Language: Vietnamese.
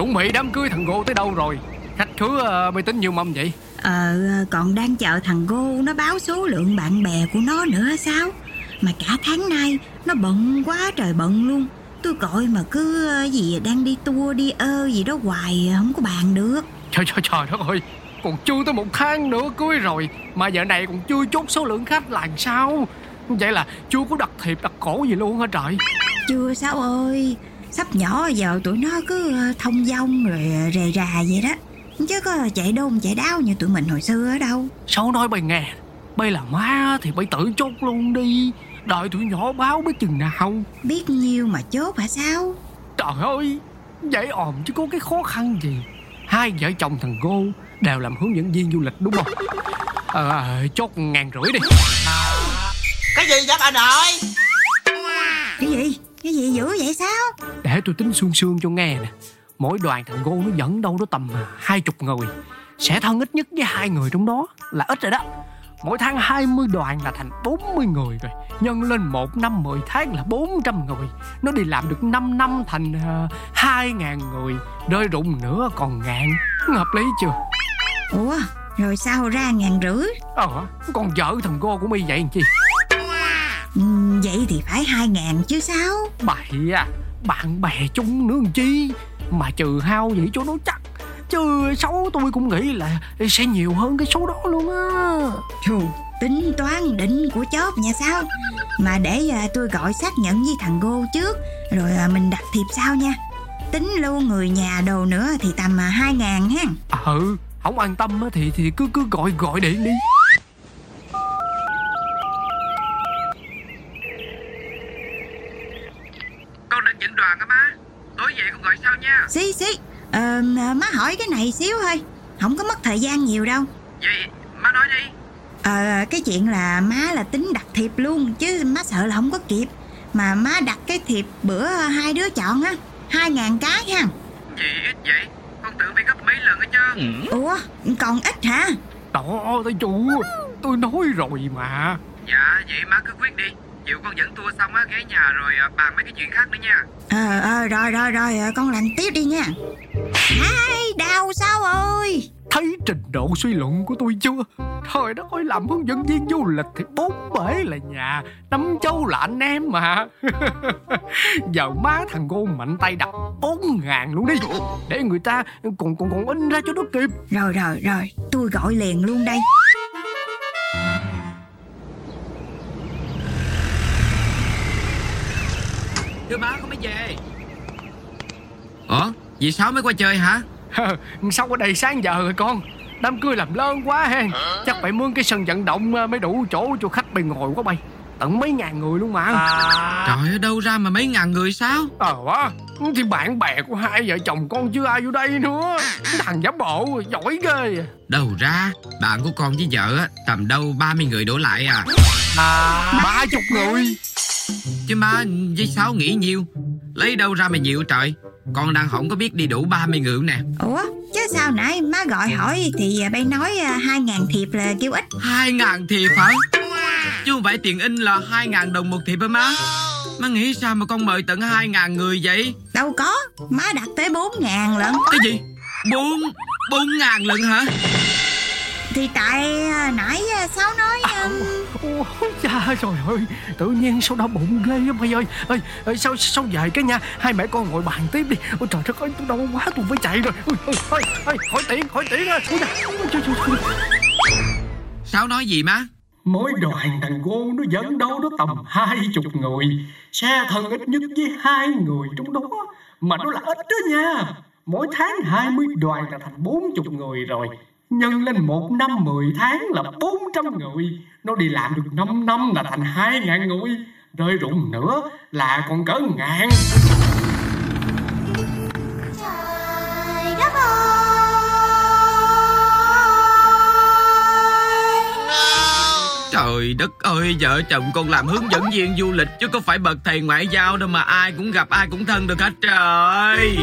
chuẩn bị đám cưới thằng Gô tới đâu rồi? Khách khứa ờ, mày tính nhiều mâm vậy? Ờ còn đang chờ thằng Gô nó báo số lượng bạn bè của nó nữa sao? Mà cả tháng nay nó bận quá trời bận luôn. Tôi gọi mà cứ ờ, gì đang đi tour đi ơ gì đó hoài không có bàn được. Trời trời trời đất ơi Còn chưa tới một tháng nữa cưới rồi Mà giờ này còn chưa chốt số lượng khách là làm sao? Vậy là chưa có đặt thiệp đặt cổ gì luôn hả trời? Chưa sao ơi Sắp nhỏ giờ tụi nó cứ ờ, thông dong rồi ờ, rề rà vậy đó. Chứ có chạy đôn chạy đáo như tụi mình hồi xưa ở đâu. Sao nói bay nghe? Bay là má thì bay tự chốt luôn đi. Đợi tụi nhỏ báo biết chừng nào. Biết nhiêu mà chốt hả sao? Trời ơi Dễ òm chứ có cái khó khăn gì. Hai vợ chồng thằng Gô Đều làm hướng dẫn viên du lịch đúng không? Ờ chốt ngàn rưỡi đi. Cái gì vậy bà nội Cái gì? Cái gì dữ vậy sao Để tôi tính xương xương cho nghe nè. Mỗi đoàn thằng Gô nó dẫn đâu đó tầm hai chục người. Sẽ thân ít nhất với hai người trong đó Là ít rồi đó. Mỗi tháng 20 đoàn là thành 40 người rồi. Nhân lên 1 năm 10 tháng là 400 người. Nó đi làm được 5 năm thành uh, 2.000 người. Rơi rụng nữa còn ngàn. Hợp lý chưa? Ủa rồi sao ra ngàn rưỡi? Ờ Con vợ thằng Gô của mi vậy làm chi? Ừ, Vậy thì phải hai ngàn chứ sao? Bậy à Bạn bè chung nữa làm chi? Mà trừ hao vậy cho nó chắc. Chứ số tôi cũng nghĩ là Sẽ nhiều hơn cái số đó luôn á. Chù, tính toán đỉnh của chóp nha sao? Mà để à, tôi gọi xác nhận với thằng Gô trước Rồi à, mình đặt thiệp sau nha. Tính luôn người nhà đồ nữa thì tầm à, hai ngàn ha. Ừ Không an tâm á thì thì cứ cứ gọi gọi điện đi Con đang dẫn đoàn á má Tối về con gọi sau nha. Xí xí. Ờ, Má hỏi cái này xíu thôi. Không có mất thời gian nhiều đâu. Vậy má nói đi. Ờ cái chuyện là má là tính đặt thiệp luôn Chứ má sợ là không có kịp. Mà má đặt cái thiệp bữa hai đứa chọn á Hai ngàn cái ha. Gì ít vậy? Con tưởng phải gấp mấy lần hết trơn Ủa còn ít hả? Đó thấy chú Tôi nói rồi mà. Dạ vậy má cứ quyết đi Chịu con dẫn tour xong á ghé nhà rồi à, bàn mấy cái chuyện khác nữa nha. Ờ ờ rồi rồi rồi ờ, con làm tiếp đi nha. Ai đau sao ơi? Thấy trình độ suy luận của tôi chưa? Trời đất ơi làm hướng dẫn viên du lịch Thì bốn bể là nhà Năm châu là anh em mà. Giờ má thằng Gô mạnh tay đặt bốn ngàn luôn đi. Để người ta còn còn còn in ra cho nó kịp. Rồi rồi rồi tôi gọi liền luôn đây Thưa má con mới về. Ủa? Dì Sáu mới qua chơi hả? Sao ở đây sáng giờ rồi con. Đám cưới làm lớn quá ha. Chắc phải mướn cái sân vận động ờ, mới đủ chỗ cho khách bay ngồi quá bay. Tận mấy ngàn người luôn mà. Trời ơi đâu ra mà mấy ngàn người sao Ờ quá. Thì bạn bè của hai vợ chồng con chứ ai vô đây nữa. Thằng giả bộ giỏi ghê. Đâu ra? Bạn của con với vợ á Tầm đâu 30 người đổ lại à Ba chục người Chứ má với Sáu nghĩ nhiêu? Lấy đâu ra mà nhiều trời? Con đang không có biết đi đủ 30 người nè. Ủa chứ sao nãy má gọi hỏi Thì bay nói à, hai ngàn thiệp là kêu ít. hai ngàn thiệp hả? Chứ không phải tiền in là hai ngàn đồng một thiệp hả má? Má nghĩ sao mà con mời tận hai ngàn người vậy? Đâu có Má đặt tới bốn ngàn lận. Cái gì? Bốn Bốn ngàn lần hả Thì tại à, nãy à, Sáu nói à, Ôi cha trời ơi Tự nhiên sao đau bụng ghê á mày ơi. Ơi ơi, Sao sao về cái nha. Hai mẹ con ngồi bàn tiếp đi. Ôi trời đất ơi tôi đau quá tôi phải chạy rồi. Ôi ôi ôi, ôi hỏi tiền hỏi tiền á. Ôi, trời, trời, trời, trời. Sáu nói gì má? Mỗi đoàn thằng Gô nó dẫn đâu đó tầm hai chục người. Xe thân ít nhất với hai người trong đó. Mà nó là ít đó nha. Mỗi tháng 20 đoàn là thành 40 người rồi Nhân lên một năm 10 tháng là 400 người. Nó đi làm được 5 năm là thành 2 ngàn người. Rơi rụng nữa là còn cỡ ngàn. Trời đất ơi! Trời đất ơi vợ chồng con làm hướng dẫn viên du lịch Chứ có phải bậc thầy ngoại giao đâu mà ai cũng gặp ai cũng thân được hết trời